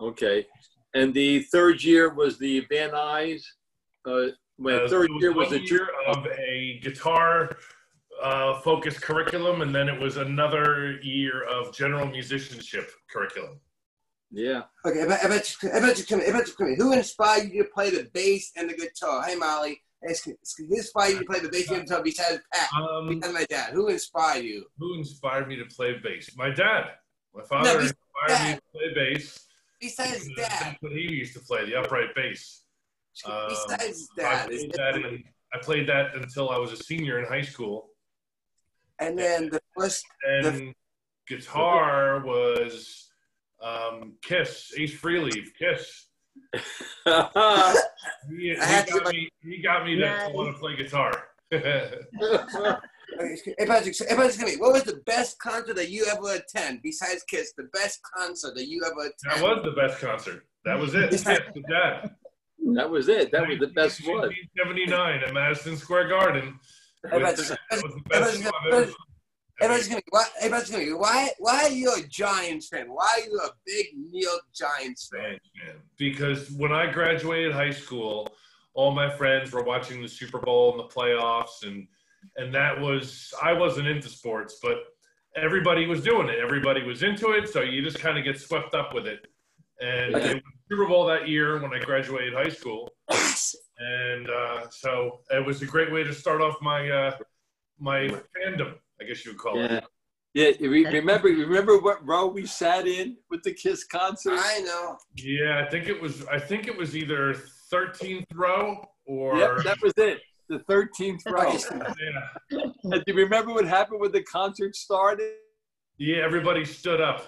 Okay. And the third year was the Van Nuys. Uh, my Uh, third it was year was a year of a guitar uh, focused curriculum, and then it was another year of general musicianship curriculum. Yeah. Okay, I bet, I bet, you, I bet you come, I bet you come. Who inspired you to play the bass and the guitar? Hey, Molly, ask- ask- who inspired you to play the bass and guitar besides Pat? Um, Besides my dad, who inspired you? who inspired me to play bass? My dad. My father No, he's inspired me dad. to play bass. Besides because dad, what he used to play, the upright bass. Um, besides I played that in- I played that until I was a senior in high school. and then the first, And guitar was um, Kiss, Ace Frehley, Kiss. He, he I had to got me, he got me to want to play guitar. okay, hey, Patrick, hey, Patrick, come what was the best concert that you ever attend besides Kiss? The best concert that you ever that was the best concert. That was it. Kiss with Dad. that was it. That was the best one. 1979 at Madison Square Garden. Hey, Patrick, that was the hey, best Patrick, show I've ever- Hey, Patrick. Why, hey, Patrick, why, why are you a Giants fan? Why are you a big Neil Giants fan? Man. Because when I graduated high school, all my friends were watching the Super Bowl and the playoffs, and and that was I wasn't into sports, but everybody was doing it. Everybody was into it, so you just kind of get swept up with it. And Okay. it was Super Bowl that year when I graduated high school, and uh, so it was a great way to start off my uh, my fandom, I guess you would call Yeah. it. Yeah. you Remember, remember what row we sat in with the Kiss concert? I know. Yeah, I think it was. I think it was either 13th row or. Yep, that was it. The 13th row. yeah. And do you remember what happened when the concert started? Yeah, everybody stood up.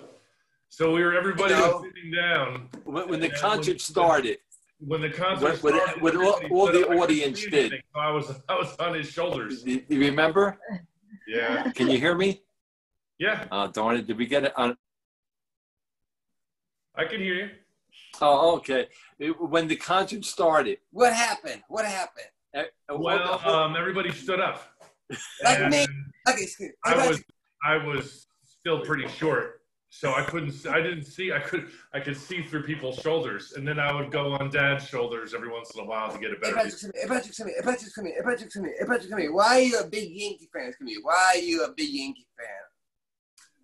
So we were everybody You know. was sitting down When, when the And when- concert started. when the concert When- when- started. when all- all the up. Audience see did. anything, so I was I was on his shoulders. Do you remember? Yeah, Can you hear me? yeah, Oh, darn it. Did we get it on? I can hear you. Oh, okay. It- when the concert started. What happened? What happened? Eh, Well, um, everybody stood up. Like And me. Okay, excuse- hey, I was I was still pretty short, so I couldn't. see- I didn't see. I could. I could see through people's shoulders, and then I would go on Dad's shoulders every once in a while to get a better. Patrick, come here. Hey, Patrick, come here. Hey, Patrick, come here. Patrick, come here. Patrick, come here. Why are you a big Yankee fan? Come here. Why are you a big Yankee fan?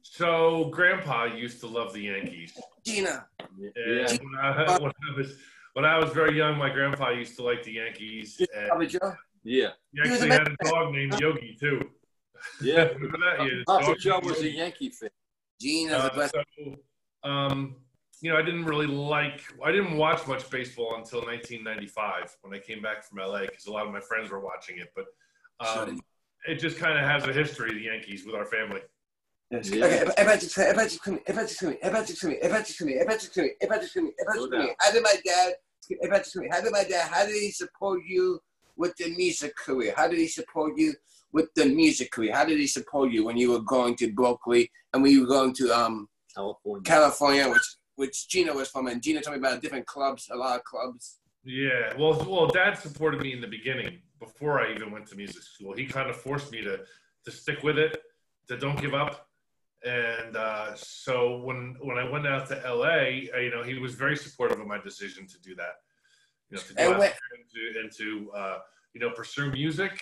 So Grandpa used to love the Yankees. Gina. And Yeah. when, I, when I was when I was very young, my grandpa used to like the Yankees, and Joe. Yeah. he He actually had a dog named Yogi too. Yeah. Remember that? He had a Papa Joe named was a Yankee fan. Gina's Uh, the best. so, um, you know, I didn't really like. I didn't watch much baseball until 1995 when I came back from LA because a lot of my friends were watching it. But um, it just kind of has a history, the Yankees, with our family. Yes. Yeah. Okay, hey, Patrick, hey, Patrick, come here. Hey, Patrick, come here. Hey, Patrick, come here. Hey, Patrick, come here. Hey, Patrick, come here. Hey, Patrick, come here. Hey, Patrick, come here. How did my dad? Hey, Patrick, come here. How did my dad? How did he support you with the music career? How did he support you with the music career? How did he support you when you were going to Berklee and when you were going to um California. California, which which Gina was from, and Gina told me about different clubs, a lot of clubs. Yeah, well, well, Dad supported me in the beginning before I even went to music school. He kind of forced me to to stick with it, to don't give up. And uh, so when when I went out to LA, uh, you know, he was very supportive of my decision to do that. You know, to go And out and to, and to uh, you know pursue music,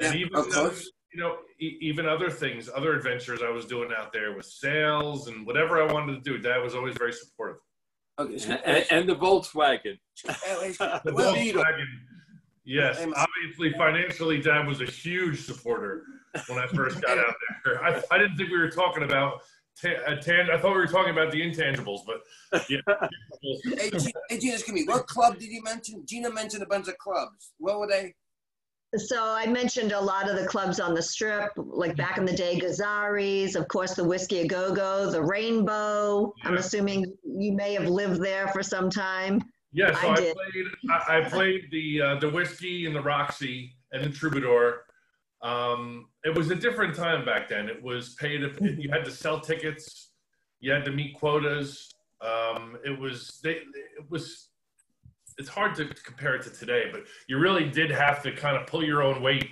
and Yeah, even of course. you know e- even other things, other adventures I was doing out there with sales and whatever I wanted to do. Dad was always very supportive. Okay, so, And, and, and the Volkswagen. The well, Volkswagen. Yes, Hey, obviously, financially, Dad was a huge supporter when I first got out there. I, I didn't think we were talking about ta- uh, tan- I thought we were talking about the intangibles, but yeah. hey, Gina, hey, Gina, excuse me. What club did you mention? Gina mentioned a bunch of clubs. What were they? So I mentioned a lot of the clubs on the strip, like back in the day, Gazzari's, of course, the Whiskey a Go Go, the Rainbow. I'm assuming you may have lived there for some time. Yeah, so I I, played. I, I played the uh, the whiskey and the Roxy and the Troubadour. Um, it was a different time back then. It was paid. You had to sell tickets. You had to meet quotas. Um, it was. They, it was. It's hard to compare it to today, but you really did have to kind of pull your own weight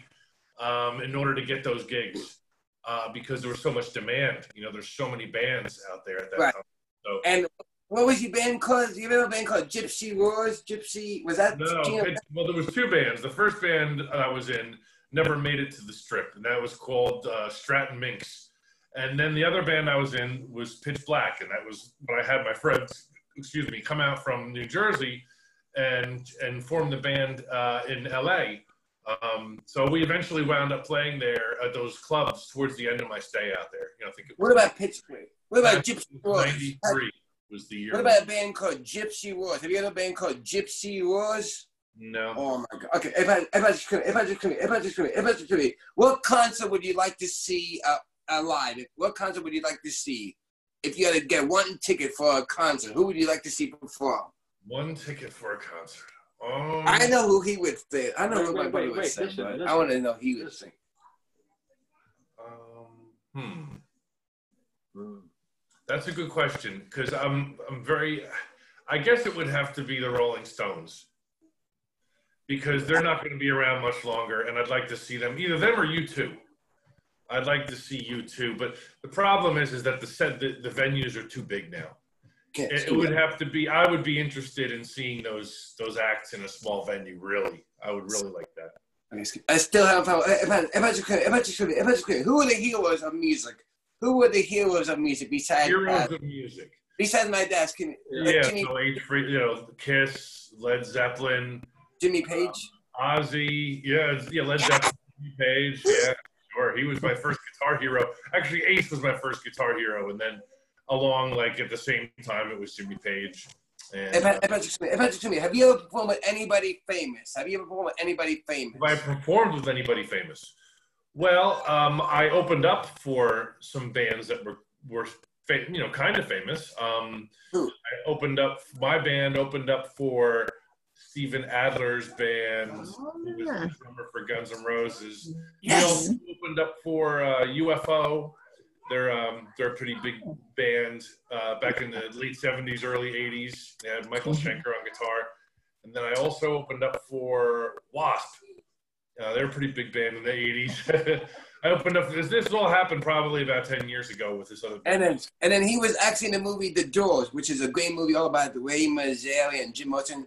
um, in order to get those gigs uh, because there was so much demand. You know, there's so many bands out there at that Right. time. So And What was your band called? You remember a band called Gypsy Wars? Gypsy was that? No, it, well, there was two bands. The first band I was in never made it to the strip, and that was called uh, Stratton Minx. And then the other band I was in was Pitch Black, and that was when I had my friends, excuse me, come out from New Jersey and and form the band uh, in LA. Um, so we eventually wound up playing there at those clubs towards the end of my stay out there. You know, I think What about Pittsburgh? What about Gypsy Wars? '93 was the year. What about a band called Gypsy Wars? Have you heard of a band called Gypsy Wars? no? Oh my god. Okay, if I if I just come if I just come if I just come if I just come what concert would you like to see uh, uh, live? What concert would you like to see? If you had to get one ticket for a concert, who would you like to see perform? One ticket for a concert. Um, I know who he would say. I know Wait, who my wait, brother wait, would say. listen, listen. I want to know who he would sing. Um, hmm. That's a good question because I'm I'm very. I guess it would have to be the Rolling Stones because they're not going to be around much longer, and I'd like to see them either them or you two. I'd like to see you too, but the problem is is that the set the, the venues are too big now. It, it would have to be. I would be interested in seeing those those acts in a small venue. Really, I would really like that. I still have. If I, if I just come, if I just come, if I just come, who are the heroes of music? Who were the heroes of music besides Heroes uh, of music. besides my desk, Can you, Yeah, Jimmy, so H. Free, you know, Kiss, Led Zeppelin, Jimmy Page. Ozzy, yeah, yeah, Led Zeppelin, Jimmy Page, yeah, sure. He was my first guitar hero. Actually, Ace was my first guitar hero, and then along like at the same time, it was Jimmy Page. And If I, uh, if I just come, if I just have you ever performed with anybody famous? Have you ever performed with anybody famous? have I performed with anybody famous? Well, um, I opened up for some bands that were were fa- you know kind of famous. Um, I opened up my band opened up for Steven Adler's band, who was Ah. the drummer for Guns N' Roses. Yes. We also opened up for uh, UFO. They're um, they're a pretty big band uh, back in the late '70s, early '80s. They had Michael Schenker on guitar, and then I also opened up for Wasp. Uh, they're a pretty big band in the '80s. I opened up. This this all happened probably about ten years ago with this other. And then, and then he was actually in the movie The Doors, which is a great movie all about Ray Manzarek and Jim Morrison.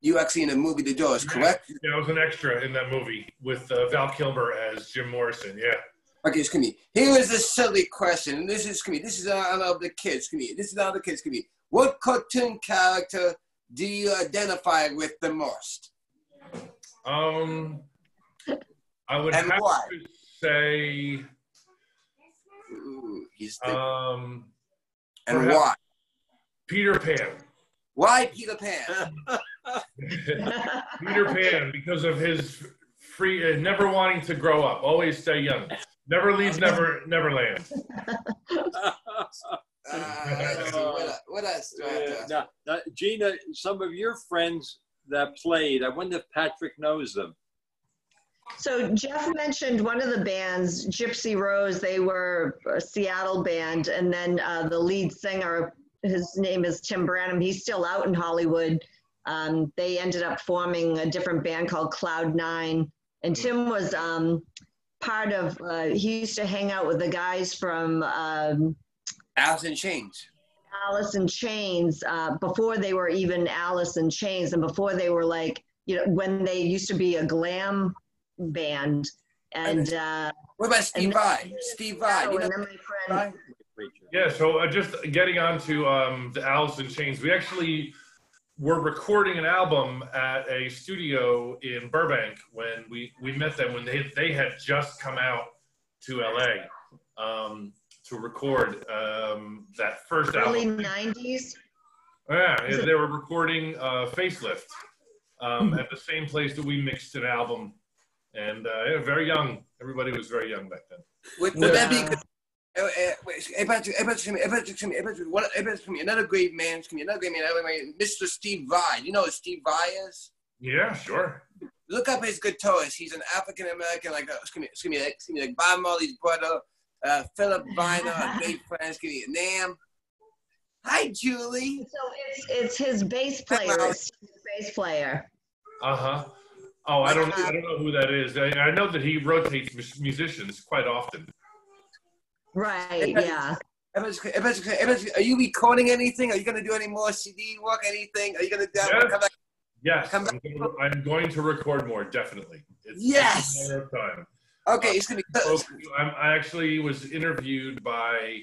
You actually in the movie The Doors, correct? Yeah, I was an extra in that movie with uh, Val Kilmer as Jim Morrison. Yeah. Okay, excuse me. Here is a silly question, and this is excuse me. This is all of the kids. me. This is all the kids. me. What cartoon character do you identify with the most? Um, I would And have why? to say. Ooh, he's the, Um, and why? Peter Pan. Why Peter Pan? Peter Pan, because of his free, uh, never wanting to grow up, always stay young, never leave, never, Neverland. Uh, what, a, what a Yeah. Now, now, Gina, some of your friends that played, I wonder if Patrick knows them. So Jeff mentioned one of the bands, Gypsy Rose. They were a Seattle band, and then uh, the lead singer, his name is Tim Branham. He's still out in Hollywood. Um, they ended up forming a different band called Cloud Nine, and Tim was um, part of. Uh, he used to hang out with the guys from um, Alice in Chains. Alice in Chains uh, before they were even Alice in Chains, and before they were like you know when they used to be a glam band. And uh, What about Steve And Vai? Steve Vai. You know my friend Yeah, so uh, just getting on to um, the Alice in Chains, we actually were recording an album at a studio in Burbank when we, we met them when they, they had just come out to LA um, to record um, that first early album. '90s. Yeah, yeah, they were recording uh, Facelift um, at the same place that we mixed an album. And uh, yeah, very young. Everybody was very young back then. Would, would that be Yeah. good? Uh, uh, another great man, another great man, another great man, Mr. Steve Vai. You know who Steve Vai is? Yeah, sure. Look up his guitarist. He's an African American, like, uh, excuse me, excuse me, like, excuse me, like Bob Marley's brother, uh, Philip Bynoe, a great friend, excuse me, Nam. Hi, Julie. So it's it's his bass player. It's his bass player. Uh huh. Oh, I don't. I don't know who that is. I, I know that he rotates musicians quite often. Right. Yeah. Are you recording anything? Are you going to do any more CD work? Anything? Are you going to do? Yes. Come back? Yes, Come I'm, gonna, I'm going to record more. Definitely. It's Yes! just a matter of time. Okay, it's going to So, be. I'm, I actually was interviewed by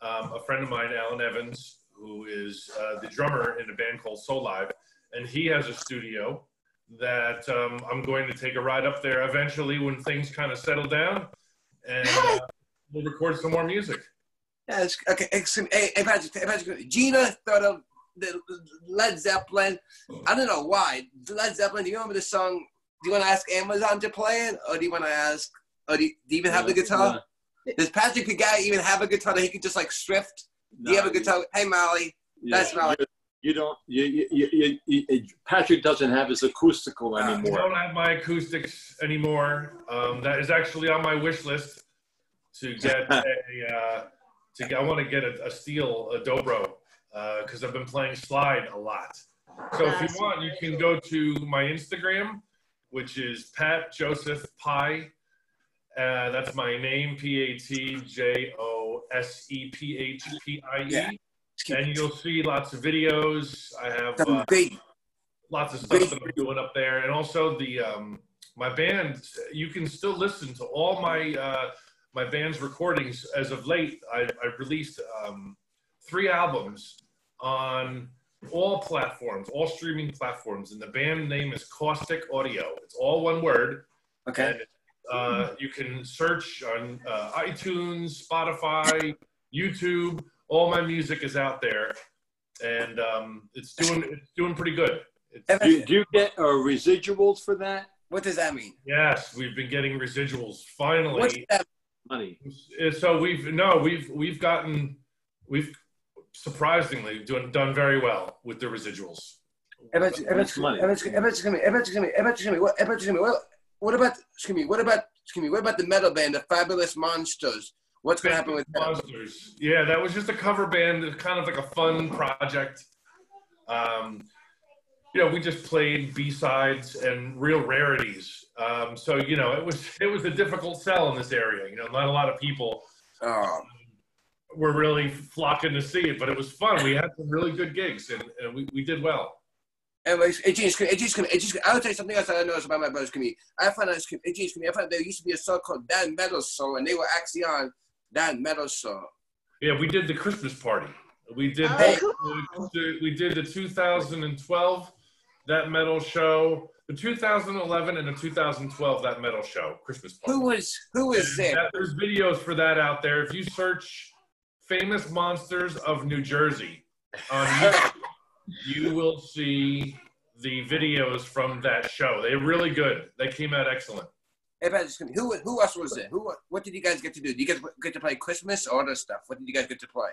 um, a friend of mine, Alan Evans, who is uh, the drummer in a band called Soulive, and he has a studio that um, I'm going to take a ride up there eventually when things kind of settle down, and uh, we'll record some more music. Yeah, it's, okay, excellent. Hey, hey, Patrick, hey, Patrick, Gina thought of the Led Zeppelin. I don't know why. Led Zeppelin, do you remember the song? Do you want to ask Amazon to play it? Or do you want to ask, or do you, do you even have the guitar? Does Patrick the guy even have a guitar that he could just like shrift? Do you have a guitar? Hey, Molly. That's Molly. You, you don't. You, you, you, you, you, Patrick doesn't have his acoustical anymore. I don't have my acoustics anymore. Um, that is actually on my wish list to get a. Uh, to get, I want to get a, a steel a dobro because I've been playing slide a lot. So if you want, you can go to my Instagram, which is Pat Joseph Pie. Uh, that's my name, P A T J O S E P H P I Yeah. E. And you'll see lots of videos. I have uh, lots of stuff that I'm doing up there, and also the um, my band. You can still listen to all my uh, my band's recordings as of late. I, I released um, three albums on all platforms, all streaming platforms, and the band name is Caustic Audio. It's all one word, Okay. and uh, you can search on uh, iTunes, Spotify, YouTube. All my music is out there, and um, it's doing it's doing pretty good. It's, Do you, do you get uh, residuals for that? What does that mean? yes, we've been getting residuals finally. What's that? Money. Uh, So we've no, we've we've gotten we've surprisingly done done very well with the residuals. What about, excuse me, what about, excuse me, what about the metal band, the Fabulous Monsters? What's going to happen with them? Yeah, that was just a cover band, kind of like a fun project. Um, you know, we just played B sides and real rarities. Um, so you know, it was it was a difficult sell in this area. You know, not a lot of people Oh, were really flocking to see it, but it was fun. We had some really good gigs, and, and we, we did well. anyways, hey, Gene, excuse me, hey, Gene, excuse me, hey, Gene, excuse me, I'll tell you something else that I noticed about my brothers, me. I found out, excuse me, hey, Gene, excuse me, I found there used to be a song called That Metal Show, and they were actually on That Metal Show. Yeah, we did the Christmas party. We did Oh, the, the- we did the 2012 that metal show, the 2011 and the 2012 that metal show Christmas party. Who was, who was And there? that- there's videos for that out there. If you search "famous monsters of New Jersey" on YouTube, you will see the videos from that show. They're really good. They came out excellent. Hey, Patrick, excuse me, who, who else was there? Who, what did you guys get to do? Did you guys get to play Christmas or other stuff? What did you guys get to play?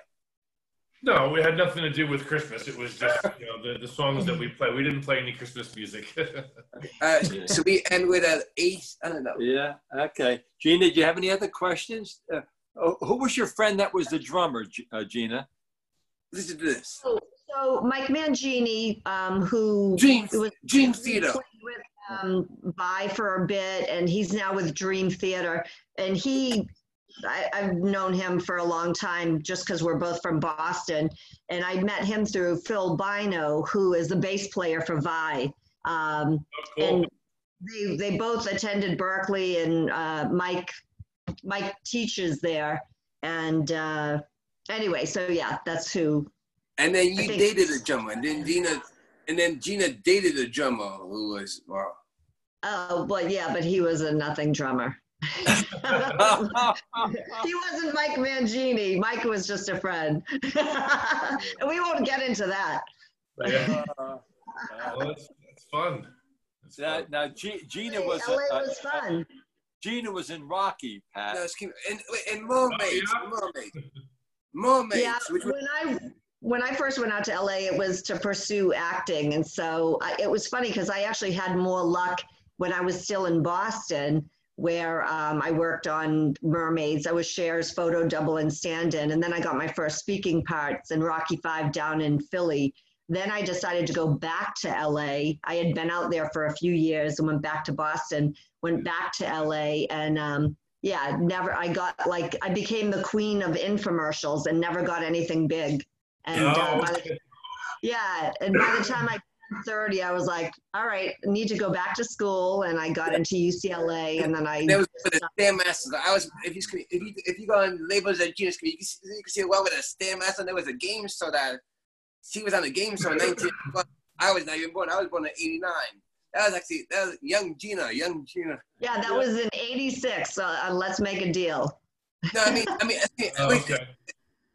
No, we had nothing to do with Christmas. It was just you know the, the songs that we play. We didn't play any Christmas music. Uh, so we end with an ace. I don't know. Yeah. Okay. Gina, do you have any other questions? Uh, oh, who was your friend that was the drummer, G- uh, Gina? Listen to this. So, so Mike Mangini, um, who Dream, was Gene he Theater. played with um, Vai for a bit, and he's now with Dream Theater. And he, I, I've known him for a long time just because we're both from Boston. And I met him through Phil Bynoe, who is the bass player for Vai. Um, Oh, cool. and they, they both attended Berklee, and uh, Mike Mike teaches there. And uh, anyway, so yeah, that's who. And then you dated a drummer, and then Gina, and then Gina dated a drummer who was well. Oh, well, yeah, but he was a nothing drummer. he wasn't Mike Mangini. Mike was just a friend. and we won't get into that. Yeah. Uh, Well, that's, that's fun. That's now, fun. now, G- Gina Hey, was LA uh, was fun. Gina was in Rocky, Pat. No, excuse me, and, and mermaids, Oh, yeah? mermaids, mermaids. yeah, which was, when I when I first went out to LA, it was to pursue acting, and so I, it was funny because I actually had more luck when I was still in Boston, where um, I worked on Mermaids. I was Cher's photo double and stand-in, and then I got my first speaking parts in Rocky Five down in Philly. Then I decided to go back to LA. I had been out there for a few years and went back to Boston. Went back to LA and um, yeah, never. I got like I became the queen of infomercials and never got anything big. And uh, Oh, by the, yeah, and by the time I 30, I was like, all right, I need to go back to school, and I got into UCLA, and then I There was with a Stairmaster. I was if you if you if you go on labels at Genius, you can see, you can see a well with a Stairmaster. And there was a game store that she was on the game store in 19. I was not even born. I was born in '89. That was actually that was young Gina, young Gina. yeah, that was in '86. So uh, let's make a deal. No, I mean I mean. I mean Oh, okay.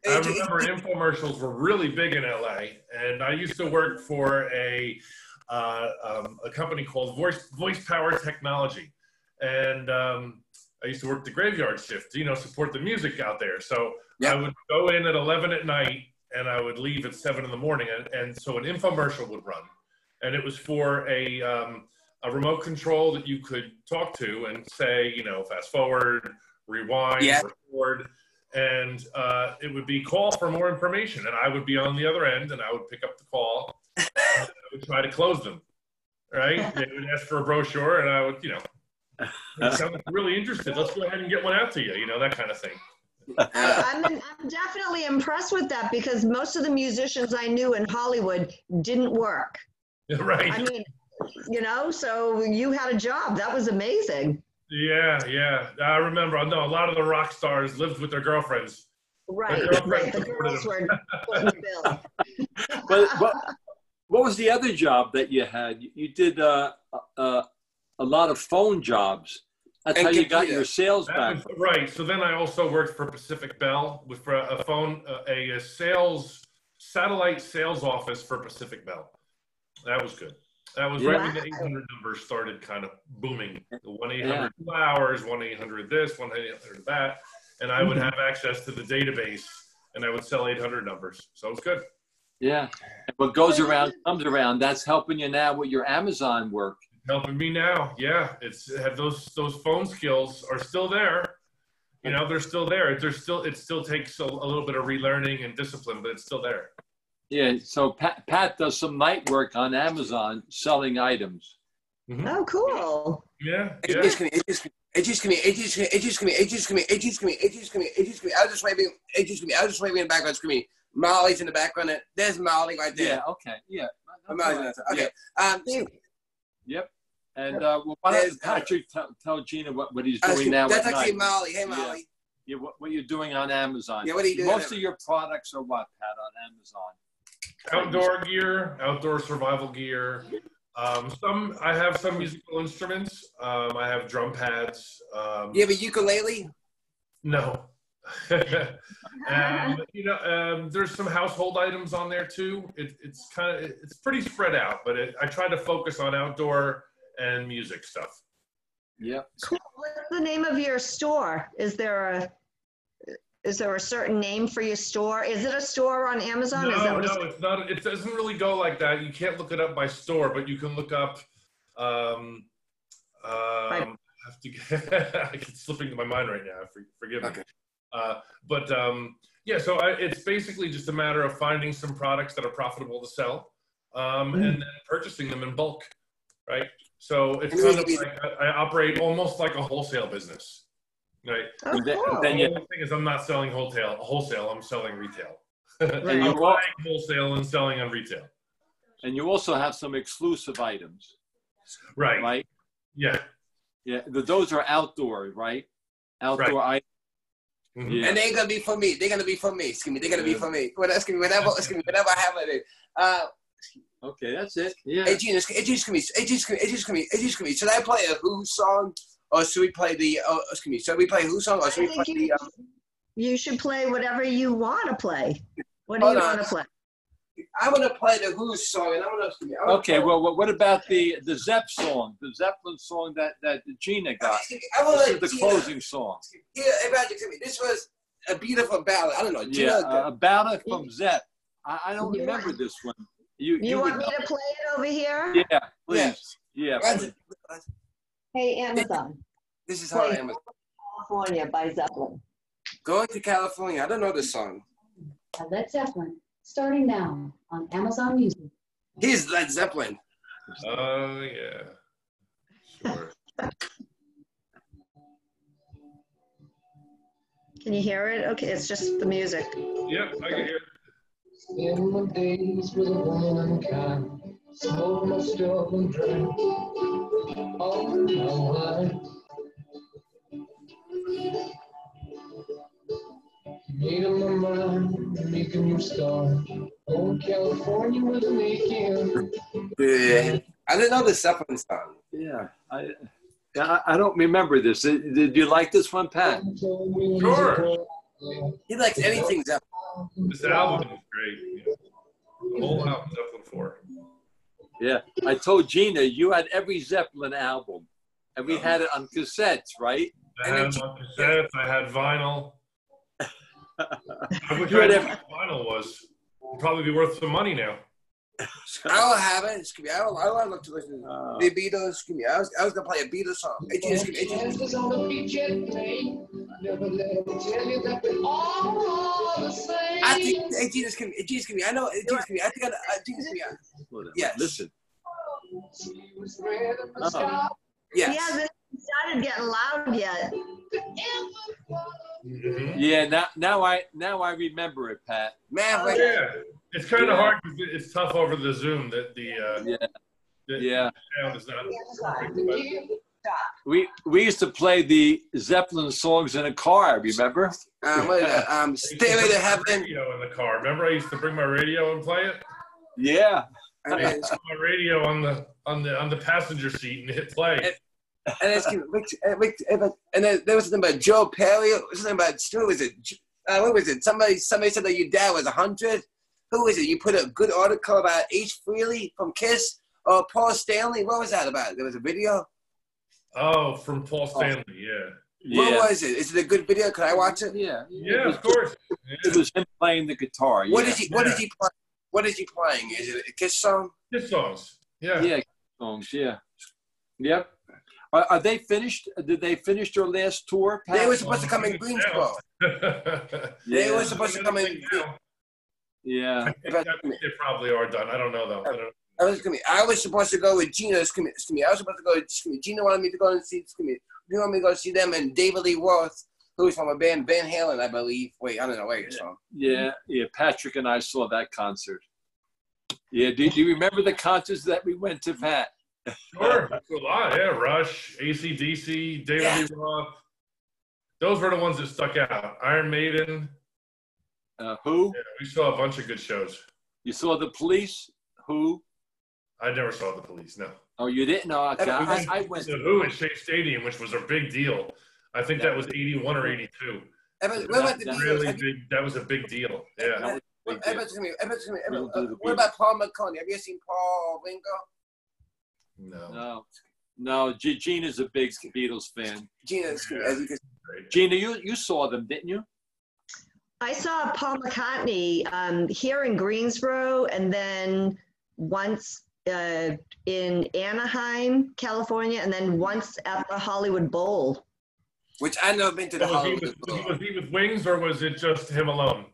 I remember infomercials were really big in LA, and I used to work for a uh, um, a company called Voice Voice Power Technology, and um, I used to work the graveyard shift, you know, support the music out there. So Yeah. I would go in at 11 at night, and I would leave at seven in the morning, and, and so an infomercial would run, and it was for a um, a remote control that you could talk to and say, you know, fast forward, rewind, Yeah. record and uh, it would be call for more information and i would be on the other end and i would pick up the call and i would try to close them right they would ask for a brochure and i would you know you sound like really interested let's go ahead and get one out to you you know that kind of thing I'm, I'm definitely impressed with that because most of the musicians I knew in Hollywood didn't work. right I mean, you know, so you had a job. That was amazing. Yeah yeah i remember I know a lot of the rock stars lived with their girlfriends Right, girlfriend right. The girls were footing the bill. But what, what was the other job that you had? You- You did uh, uh, a lot of phone jobs. That's And how you got your sales That back. was, right. So then I also worked for Pacific Bell with for a phone, a, a sales satellite sales office for Pacific Bell. That was good. That was right when the 800 numbers started kind of booming. The 1 800 two hours, 1 800 this, 1 800 that. And I would Mhm. have access to the database and I would sell 800 numbers. So it was good. Yeah. And what goes around comes around. That's helping you now with your Amazon work. Helping me now. Yeah. It's have those, those phone skills are still there. You know, they're still there. There's still, it still takes a, a little bit of relearning and discipline, but it's still there. Yeah. So Pat, Pat does some night work on Amazon selling items. Oh, cool. Yeah. It Yeah. just come it just it just come it just it just come it just come it just come it just come it just come I was just waving it just come I was just waving in the background screaming Molly's in the background there's Molly right there. Yeah. Okay. Yeah. Molly's in the- Okay. Um Yep. And uh, well, why don't There's, uh, Patrick tell, tell Gina what, what he's uh, doing now that's at actually night? Molly. Hey Molly. Yeah, what, what you're doing on Amazon. Yeah, what are you doing Most of your products are what, Pat, on Amazon? Outdoor gear, outdoor survival gear. Um, some I have some musical instruments. Um, I have drum pads. Um, You have a ukulele? No. um, you know, um, there's some household items on there too. It, it's kind of it's pretty spread out, but it, I try to focus on outdoor and music stuff. Yep. Cool. What's the name of your store? Is there a is there a certain name for your store? Is it a store on Amazon? is that No, what it's- no, it's not. It doesn't really go like that. You can't look it up by store, but you can look up. Um, um, I have to. it's slipping to my mind right now. Forgive me. Okay. Uh, but um, yeah, so I, it's basically just a matter of finding some products that are profitable to sell, um, and then purchasing them in bulk, right? So it's kind of like I, I operate almost like a wholesale business, right? Oh, And then- cool. and then The you- only thing is, I'm not selling wholesale. Wholesale, I'm selling retail. And I'm you buying wholesale and selling on retail. and you also have some exclusive items, Right. right? Yeah. Yeah, th- those are outdoor, right? Outdoor items. Mhm. Yeah. And they're gonna be for me. They're gonna be for me. Excuse me. They're gonna be for me. Whatever, excuse me, whenever, excuse me, whenever I have it. Uh, Okay, that's it. Yeah. hey, Gina, it just me. It just me. It just me. It just me. Should I play a Who song, or should we play the? Uh, excuse me. Should we play a Who song, or should we play think the? you, Um, you should play whatever you want to play. What do Hold you want to play? I'm gonna play the Who's song, and I'm gonna. I'm gonna Okay, well, what what about the the Zepp song, the Zeppelin song that that Gina got? I will This is the Gina- closing song. Yeah, imagine me. This was a beautiful ballad. I don't know. Gina, Yeah, uh, about it from Zepp. I, I don't You remember want- this one. You You, you want would me to play it over here? Yeah, please. Yeah. That's- Hey, Amazon, This is how I Play. am. California by Zeppelin. Going to California. I don't know this song. by Led Zeppelin, starting now on Amazon Music. He's Led Zeppelin. Oh yeah. Sure. Can you hear it? Okay, it's just the music. Yep, I can hear. In my days with a woman unkind, smoke my stuff and drink all my life. Made up my mind to make a new start. Going California with a weekend. Yeah. I didn't know the Zeppelin song. Yeah, I, I, I don't remember this. Did, did you like this one, Pat? Sure. He likes anything Zeppelin. This album is great. Yeah. The whole album, Zeppelin 4. Yeah, I told Gina you had every Zeppelin album, and we had it on cassettes, right? I had it on cassettes, I had vinyl. I wish You I had every- vinyl was. It'd probably be worth some money now. I don't have it. Excuse me. I don't. I don't love to listen to Uh, the Beatles. Excuse me. I was. I was gonna play a Beatles song. Hey, Gina, excuse me. Hey, Gina. On the beach at play. Never let them tell you that we're all the same. I think. Hey, Gina, excuse me. Hey, Gina, excuse me. I know. Hey, Gina, excuse me. I think. I, I Gina, excuse me. I- whatever. Yes. Listen. She was red in the sky. He Yes. hasn't started getting loud yet. Mhm. Yeah, now now I now I remember it, Pat. Man, Oh, like, Yeah, it's kind of Yeah. hard. 'cause it- It's tough over the Zoom that the, uh, Yeah, the yeah. sound is not perfect. We we used to play the Zeppelin songs in a car. Remember? um, what is that? Um, I used to Stairway to Heaven. Radio in the car. Remember, I used to bring my radio and play it. Yeah. And then, Put my radio on the on the on the passenger seat and hit play. And then, Rick, Rick, uh, and then there was something about Joe Perry. Something about who was it? Uh, what was it? Somebody somebody said that your dad was a hundred. Who is it? You put a good article about Ace Frehley from Kiss or Paul Stanley. What was that about? There was a video. Oh, from Paul Stanley. Yeah. What Yeah. was it? Is it a good video? Can I watch it? Yeah. Yeah, It was, of course. It was him playing the guitar. What yeah. is he? What is Yeah. he playing? What is he playing? Is it a Kiss song? Kiss songs. Yeah. Yeah, songs. Yeah. Yep. Are, are they finished? Did they finish their last tour? Pat? They were supposed to come in Greensboro. They were supposed to come in. Yeah. I think that- they probably are done. I don't know though. I don't, I was gonna be, I was supposed to go with Gina. Excuse me, excuse me. I was supposed to go. Excuse me. Gina wanted me to go and see. Excuse me. You want me to go see them and David Lee Roth, who's from a band Van Halen, I believe. Wait, I don't know where he's from. Yeah. Yeah. Patrick and I saw that concert. Yeah. Do, do you remember the concerts that we went to, Pat? Sure, that's a lot. Yeah, Rush, ACDC, David Yeah. Lee Roth. Those were the ones that stuck out. Iron Maiden. Uh, who? Yeah, we saw a bunch of good shows. You saw the police? Who? I never saw the Police. No, Oh, you didn't? No, okay. We I, I went. the Who at Shea Stadium, which was a big deal. I think that was '81 or '82. Evan, what about the That Beatles? Really Have big. That was a big deal. Yeah. That was a big deal. Evan. Evan. Evan, uh, what about Paul McCartney? Have you ever seen Paul Ringo? No. No, no. G- Gina's a big Beatles fan. Gina. As you can, Gina, you you saw them, didn't you? I saw Paul McCartney um, here in Greensboro and then once uh, in Anaheim, California, and then once at the Hollywood Bowl. which I never been to the Was he, Hollywood. with, Bowl. was he with Wings or was it just him alone?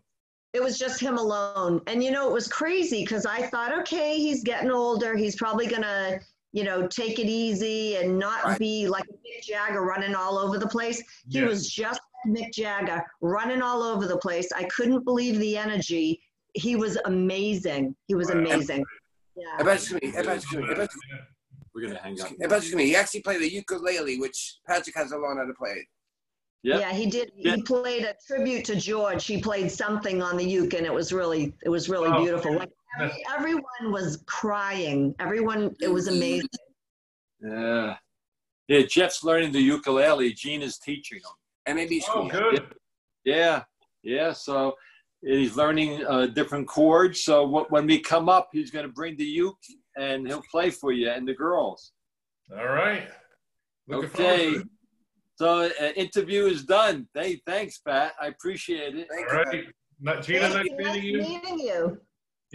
It was just him alone. And you know, it was crazy because I thought, okay, he's getting older. He's probably going to, you know, take it easy and not Right. be like Mick Jagger running all over the place. He Yeah. was just Mick Jagger running all over the place. I couldn't believe the energy. He was amazing. He was Right. amazing. Yeah. Evan, excuse me. Evan, excuse me. We're gonna hang up. Evan, excuse me. He actually played the ukulele, which Patrick has a learn how to play it. Yep. Yeah, he did. Yeah. He played a tribute to George. He played something on the uke, and it was really, it was really Oh, beautiful. Like every, everyone was crying. Everyone, it was amazing. Yeah. Yeah. Jeff's learning the ukulele. Gina's teaching him. And maybe Oh, good. Yeah. Yeah. So he's learning uh, different chords. So wh- when we come up, he's gonna bring the uke and he'll play for you and the girls. All right. Looking Okay. to. So uh, interview is done. Hey, thanks, Pat. I appreciate it. Thank All you. right. Not, Gina, nice Thank you. meeting you. meeting you.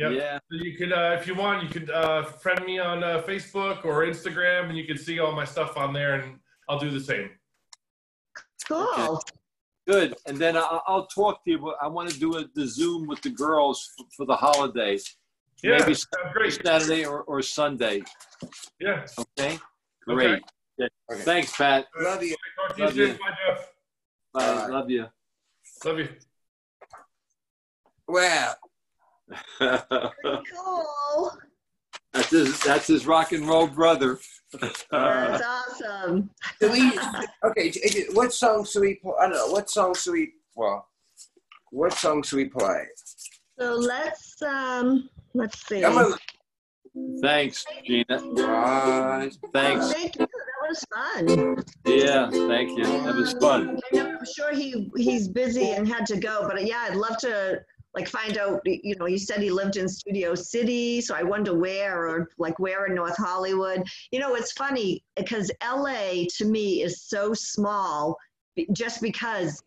Yep. Yeah. So You could, uh, if you want, you could uh, friend me on uh, Facebook or Instagram, and you can see all my stuff on there, and I'll do the same. Cool. Good. And then I'll, I'll talk to you. But I want to do a, the Zoom with the girls for, for the holidays. Yeah, Maybe great. Saturday or, or Sunday. Yeah. Okay. Great. Okay. Okay. Thanks, Pat. Love you. Talk to you Love soon. you. Bye, Jeff. Bye. Bye. Love you. Love you. Well, Cool. that's his. That's his rock and roll brother. That's awesome. do we, okay, j- j- what song should we play? I don't know. What song should we, well, what song should we play? So let's um let's see. I'm Thanks, Gina. uh, Thanks. Thank you. That was fun. Yeah, thank you. That was fun. I know, I'm sure he he's busy and had to go, but yeah, I'd love to like find out. You know, you said he lived in Studio City, so I wonder where or like where in North Hollywood. You know, it's funny because LA to me is so small, just because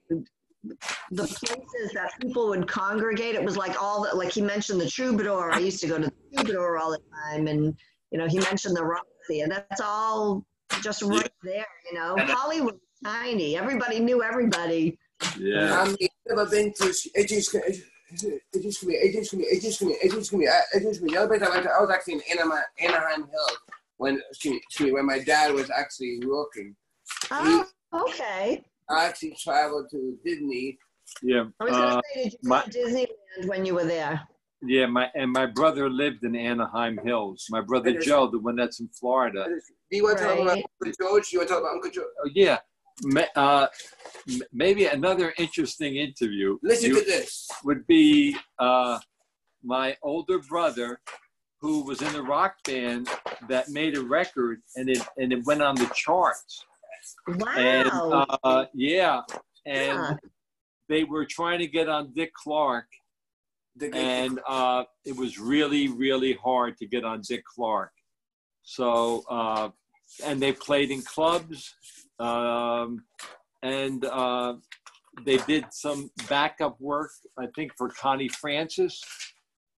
the places that people would congregate. It was like all the like he mentioned the Troubadour. I used to go to the Troubadour all the time, and you know he mentioned the Roxy, and that's all just right there. You know, Hollywood's tiny. Everybody knew everybody. Yeah. I've never been to, it just, it just for me, it just for me, it just for me, it just for me, it just for me. The other place I went to, I was actually in Anaheim, Anaheim Hills when, excuse me, excuse me, when my dad was actually working. Oh, okay. I actually traveled to Disney. Yeah. I was gonna Uh, say, did you my- go to Disneyland when you were there? yeah. My and my brother lived in Anaheim Hills. My brother Joe, the one that's in Florida. Do you want to talk about Right. Uncle George? Do you want to talk about Uncle George? Oh, yeah. Ma- Uh, maybe another interesting interview. Listen You- to this. would be uh, my older brother who was in a rock band that made a record and it and it went on the charts and Wow. uh, yeah and Yeah. they were trying to get on dick clark The, and uh, it was really really hard to get on dick clark so uh, and they played in clubs um, and uh, they did some backup work i think for connie francis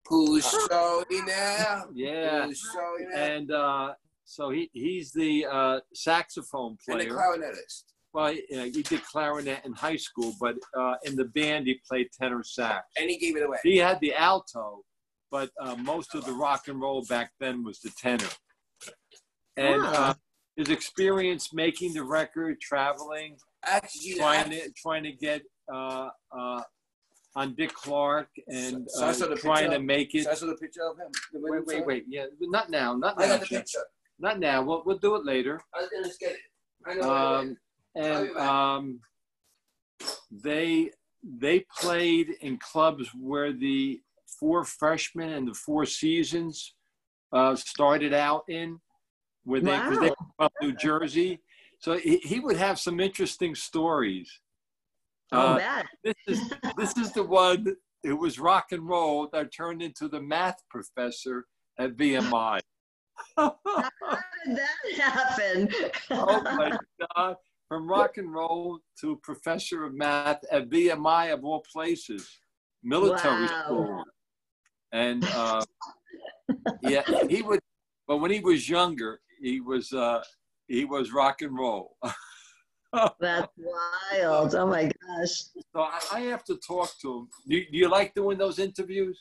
who's showing now? yeah Who's showing now? and uh, so he, he's the uh, saxophone And the player. clarinetist. well, he, uh, he did clarinet in high school, but uh, in the band he played tenor sax. And he gave it away. He had the alto, but uh, most of the rock and roll back then was the tenor. And uh, Ah. His experience making the record, traveling, Actually, trying to trying to get uh, uh, on Dick Clark, and So- so uh, trying to make it. So I saw the picture of him. Wait, wait, wait. Yeah, not now, not now. I got the picture. Not now. We'll, we'll do it later. I was gonna get it. I know. Um, and um, they they played in clubs where the four freshmen and the four seasons uh, started out in, where they Wow. were from New Jersey. So he, he would have some interesting stories. Oh, Uh, this is this is the one It was rock and roll that turned into the math professor at VMI. How did that happen? oh my God. From rock and roll to professor of math at VMI of all places, military Wow. school. And uh, yeah, he would, but when he was younger, he was, uh, he was rock and roll. That's wild. Oh my gosh. So I, I have to talk to him. Do, do you like doing those interviews?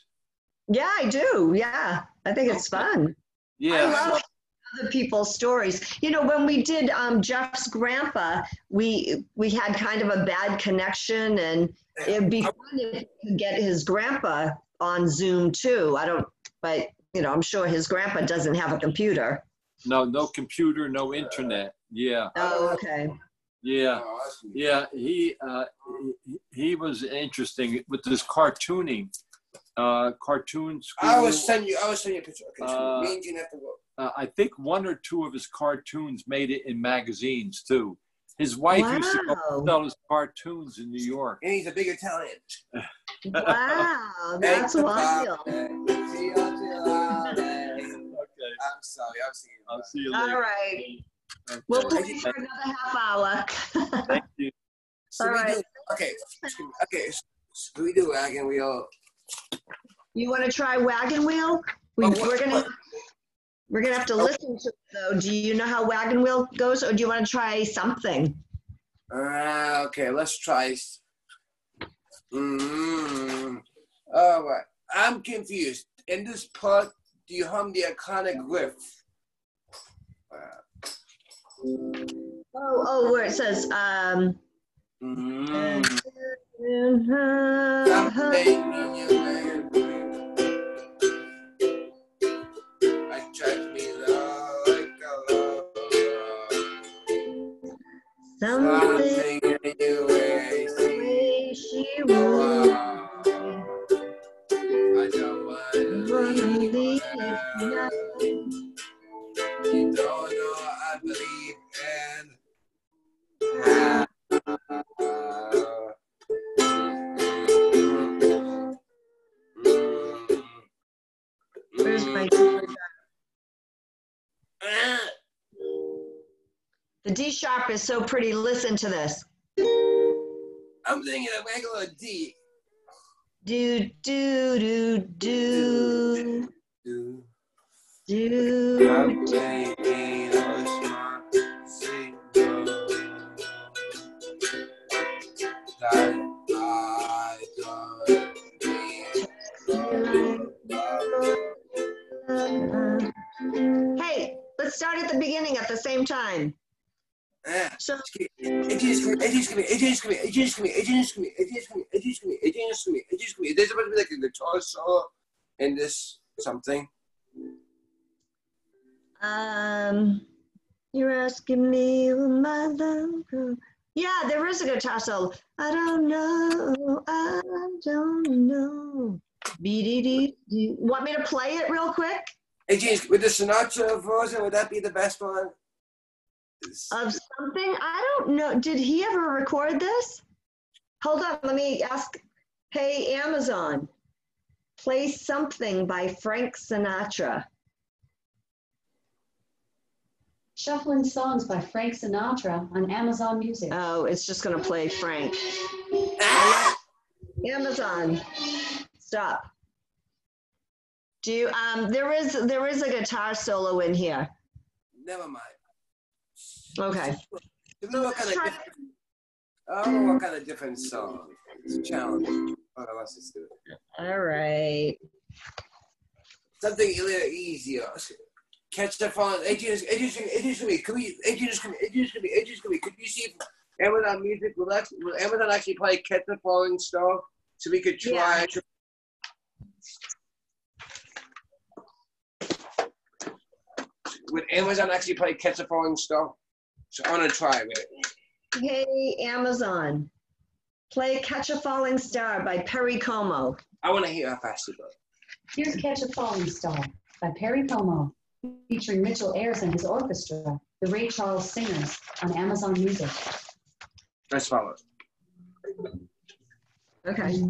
Yeah, I do. Yeah, I think it's fun. Yeah. I love other people's stories. You know, when we did um, Jeff's grandpa, we we had kind of a bad connection, and it'd be fun if we could get his grandpa on Zoom too. I don't, but you know, I'm sure his grandpa doesn't have a computer. No, no computer, no internet. Yeah. Oh, okay. Yeah. Oh, that's me. Yeah, he uh, he, he was interesting with this cartooning, uh, cartoon school. I was sending you. I was sending you a picture. Okay, Uh, me and Gene have to work. uh, I think one or two of his cartoons made it in magazines too. His wife used to sell his cartoons in New York. And he's a big Italian. Wow, that's wild. I'm sorry. I'm seeing you. I'll see you later. All right. Okay. We'll play for another half hour. Thank you. So All we right. do. Okay. Okay. So we do wagon wheel. You want to try wagon wheel? We, Oh, what- we're gonna what- we're gonna have to listen to it though. Do you know how wagon wheel goes, or do you want to try something? Uh, okay. Let's try. s- Mm. All right. I'm confused. In this part, do you hum the iconic riff? Oh, oh, where it says um, Mm. Something You don't know I believe in. Where's my The D sharp is so pretty. Listen to this. I'm thinking of regular D. Do do do do Do. Hey, let's start at the beginning at the same time. Yeah. So. There's supposed to be like a guitar solo and this something. Um, you're asking me what my love grew. Yeah, there is a guitar solo. I don't know. I don't know. Be-dee-dee-dee. Want me to play it real quick? Agent with the Sinatra version, would that be the best one? Of something? I don't know. Did he ever record this? Hold on. Let me ask. Hey, Amazon, play something by Frank Sinatra. Shuffling songs by Frank Sinatra on Amazon Music. Oh, it's just going to play Frank. Amazon, stop. Do you, um, there is, there is a guitar solo in here. Never mind. Okay. Do we know what kind of different, I what kind of different song. It's a challenge. Oh, let's just do it. All right. Something a little easier. Catch the phone. Agent, agent, agent, can we, agent, agent, agent, agent, could you see if Amazon Music will, act- will Amazon actually play Catch the Falling Star so we could try? Would Amazon actually play Catch the Falling Star? So I'm gonna try it. Hey, Amazon, play Catch a Falling Star by Perry Como. I want to hear how fast it goes. Here's Catch a Falling Star by Perry Como, featuring Mitchell Ayres and his orchestra, the Ray Charles Singers on Amazon Music. Let's follow. Okay.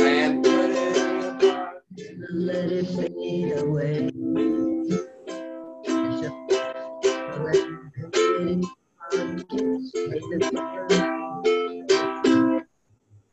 And put it in the. Let it fade away. Just in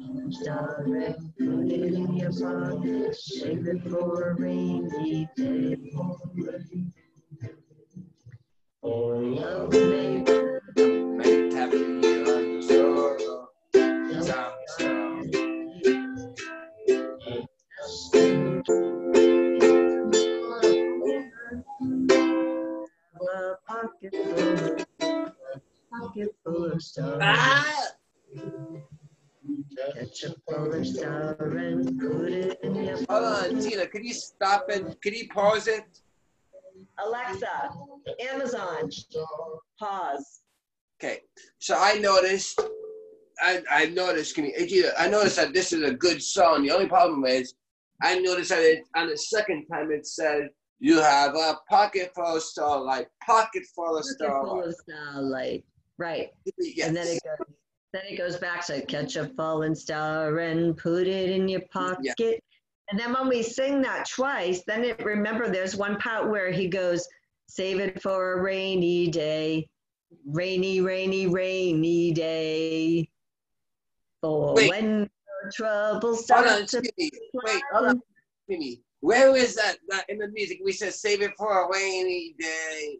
Direct, put it in your pocket, save it for a rainy day. For love may may have you on sorrow, time sound. Pocket full, pocket full of stars. Ah! Hold on. Tina. Could you stop it? Could you pause it? Alexa, Amazon, pause. Okay. So I noticed. I, I noticed. Can you, I noticed that this is a good song. The only problem is, I noticed that it, on the second time it said you have a pocket full of starlight. Pocket full of Pocket full starlight. of starlight. Right. Yes. And then it goes then it goes back to catch a falling star and put it in your pocket. And then when we sing that twice, then it remember there's one part where he goes, save it for a rainy day. Rainy, rainy, rainy day. For Wait. when your troubles Hold start on, to Skinny. Wait, hold on. Where is that, that in the music? We said save it for a rainy day.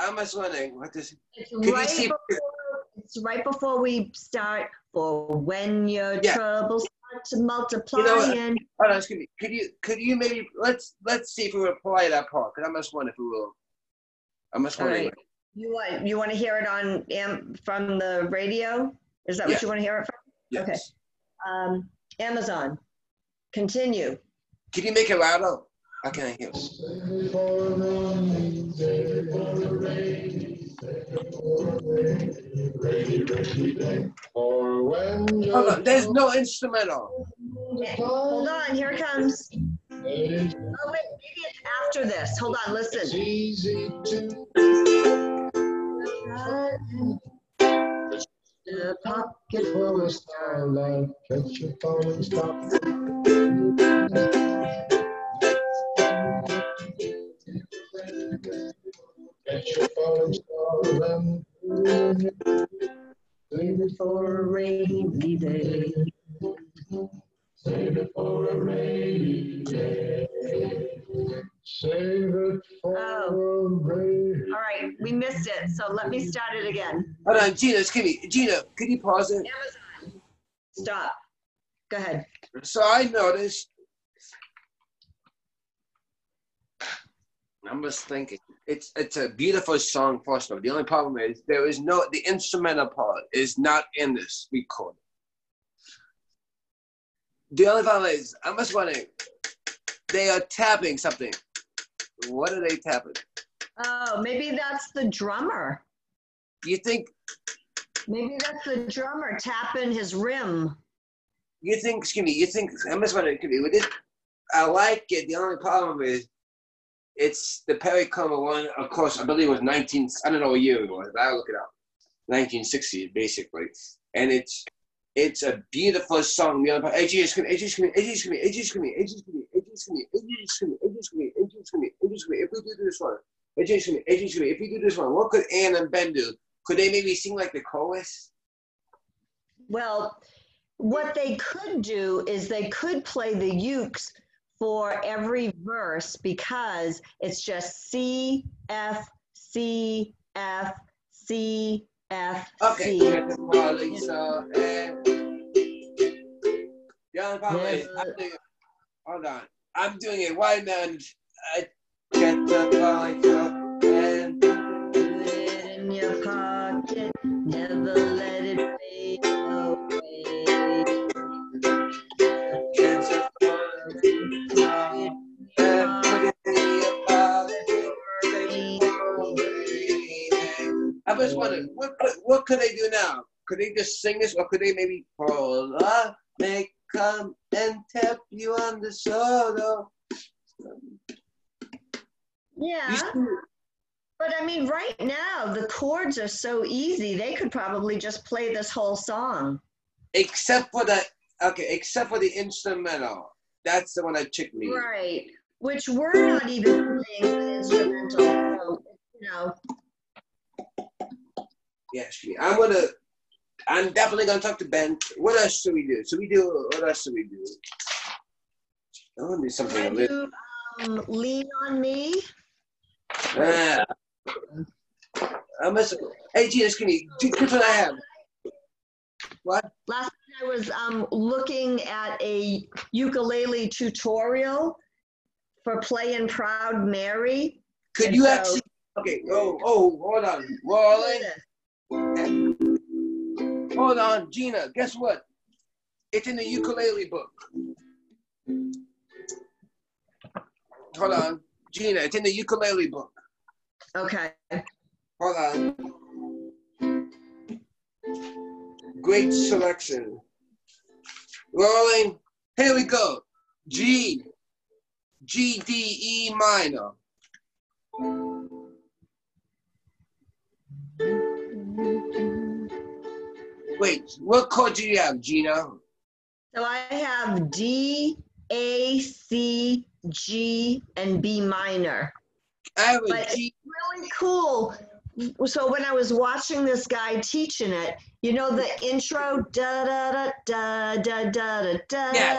I'm just wondering what this. It's right, see- before, it's right before we start. For when your Yeah. troubles start to multiply. what? and Hold on, Skinny. Could you could you maybe let's let's see if we will play that part because I'm just wondering if we will. I'm just All wondering. right. You want you want to hear it on am, from the radio? Is that Yeah. what you want to hear it from? Yes. Okay. Um, Amazon. Continue. Can you make it louder? I can't hear. Rainy rainy day. For when Hold on. There's no instrumental. Hold on, here it comes. Oh wait, maybe it's after this. Hold on, listen. easy to The pop- get full of starlight, catch your falling star. Save it For a rainy day. Save it for a rainy day. Save it for Oh. a rainy. All right, we missed it, so let me start it again. Hold on, Gina. excuse me. Gina, could you pause it? Amazon. Stop. Go ahead. So I noticed. I'm just thinking. It's it's a beautiful song, first of all. The only problem is there is no the instrumental part is not in this recording. The only problem is I'm just wondering. They are tapping something. What are they tapping? Oh, maybe that's the drummer. You think Maybe that's the drummer tapping his rim. you think excuse me, you think I'm just wondering could be with I like it. The only problem is it's the Perry Como one, of course, I believe it was 19, I don't know what year it was, but I'll look it up. 1960, basically. And it's it's a beautiful song. The other AG is screaming, AG is screaming, AG is screaming, AG is screaming, AG is screaming, AG is screaming, AG is screaming. If we do this one, screaming, AG is screaming, if we do this one, what could Ann and Ben do? Could they maybe sing like the chorus? Well, what they could do is they could play the ukes for every verse because it's just C, F, C, F, C, F, Okay. C. So, the only problem is, I'm doing hold on, I'm doing it white man. I get the falling cup and Put it in your pocket, never could, they do now? Could they just sing this, or could they maybe pull up, make come and tap you on the shoulder? Yeah, but I mean, right now the chords are so easy. They could probably just play this whole song. except for the okay, except for the instrumental. That's the one that tricked me. Right, which we're not even playing the instrumental. So, you know, Yes, I'm gonna. I'm definitely gonna talk to Ben. What else should we do? Should we do? What else should we do? I want to do something a can little. you um, lean on me? Ah. I must. Hey, Gina, can you? Guess what I have? What? Last night I was um, looking at a ukulele tutorial for playing Proud Mary. Could And you so- actually? Okay. Oh, oh, hold on, Rolling. Hold on, Gina. Guess what? It's in the ukulele book. Hold on, Gina. It's in the ukulele book. Okay. Hold on. Great selection. Rolling. Here we go. G. G D E minor. Wait, what chord do you have, Gina? So I have D, A, C, G, and B minor. I have a But G. Really cool so when I was watching this guy teaching it, you know the intro da da da da da da da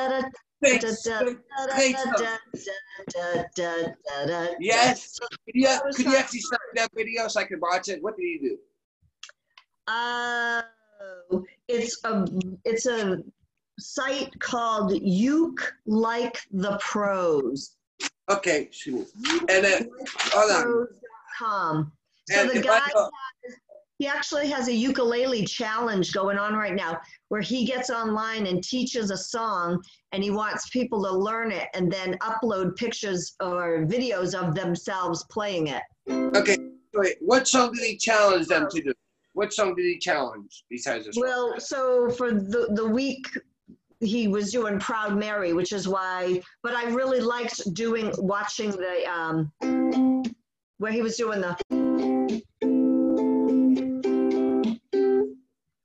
da da Yes. Could you, could you actually start that video so I can watch it? What did he do? Oh, it's a it's a site called Uke Like the Pros. Okay, me. And then, hold on. Com. So And the guy, has, he actually has a ukulele challenge going on right now where he gets online and teaches a song and he wants people to learn it and then upload pictures or videos of themselves playing it. Okay, wait, what song did he challenge them to do? What song did he challenge besides this one? Well, so for the, the week, he was doing Proud Mary, which is why, but I really liked doing, watching the, um, where he was doing the.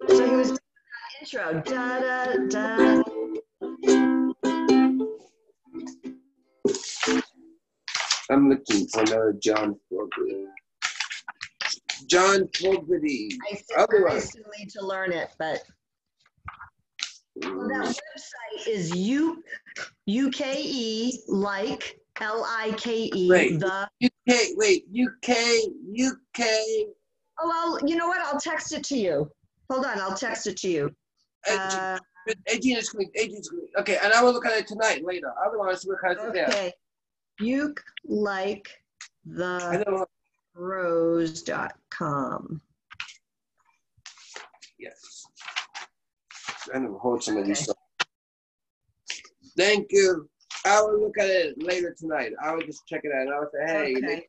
So he was doing that intro, da, da, da. I'm looking for another John. John Fogerty. I still, I still need to learn it, but well, that website is U, U-K-E, like, L-I-K-E, Right. the UK, wait, UK, UK. Oh, well, you know what? I'll text it to you. Hold on, I'll text it to you. Uh, Agent is coming, agent is coming. Okay, and I will look at it tonight, later. Otherwise, we're kind of there. okay. You like I the rose.com. yes. I know, hold some of these stuff. Thank you. I will look at it later tonight. I will just check it out. I will say, hey, Okay.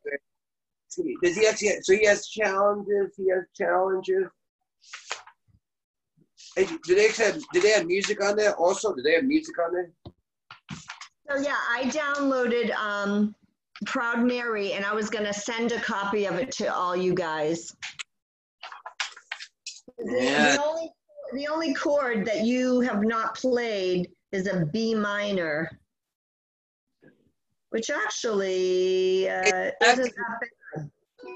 does he actually, so he has challenges, he has challenges. Hey, do they have, do they have music on there also? Do they have music on there? So yeah, I downloaded um, Proud Mary and I was gonna send a copy of it to all you guys. The- Yeah. The only, the only chord that you have not played is a B minor, which actually uh, isn't that bad.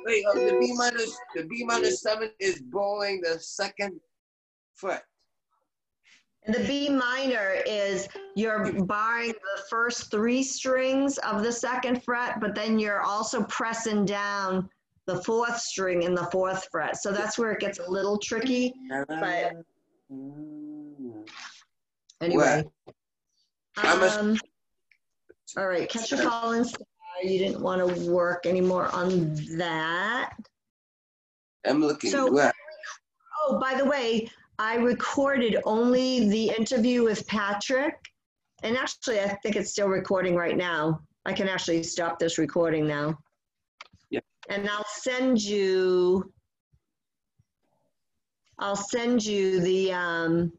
Wait, oh, the B minus, the B minus seven is bowling the second fret. And the B minor is you're barring the first three strings of the second fret, but then you're also pressing down the fourth string in the fourth fret. So that's where it gets a little tricky. But Mm. anyway. Um, all right, catch a falling star. You didn't want to work anymore on that. I'm looking. So- Oh, by the way, I recorded only the interview with Patrick. And actually, I think it's still recording right now. I can actually stop this recording now. Yeah. And I'll send you, I'll send you the, um,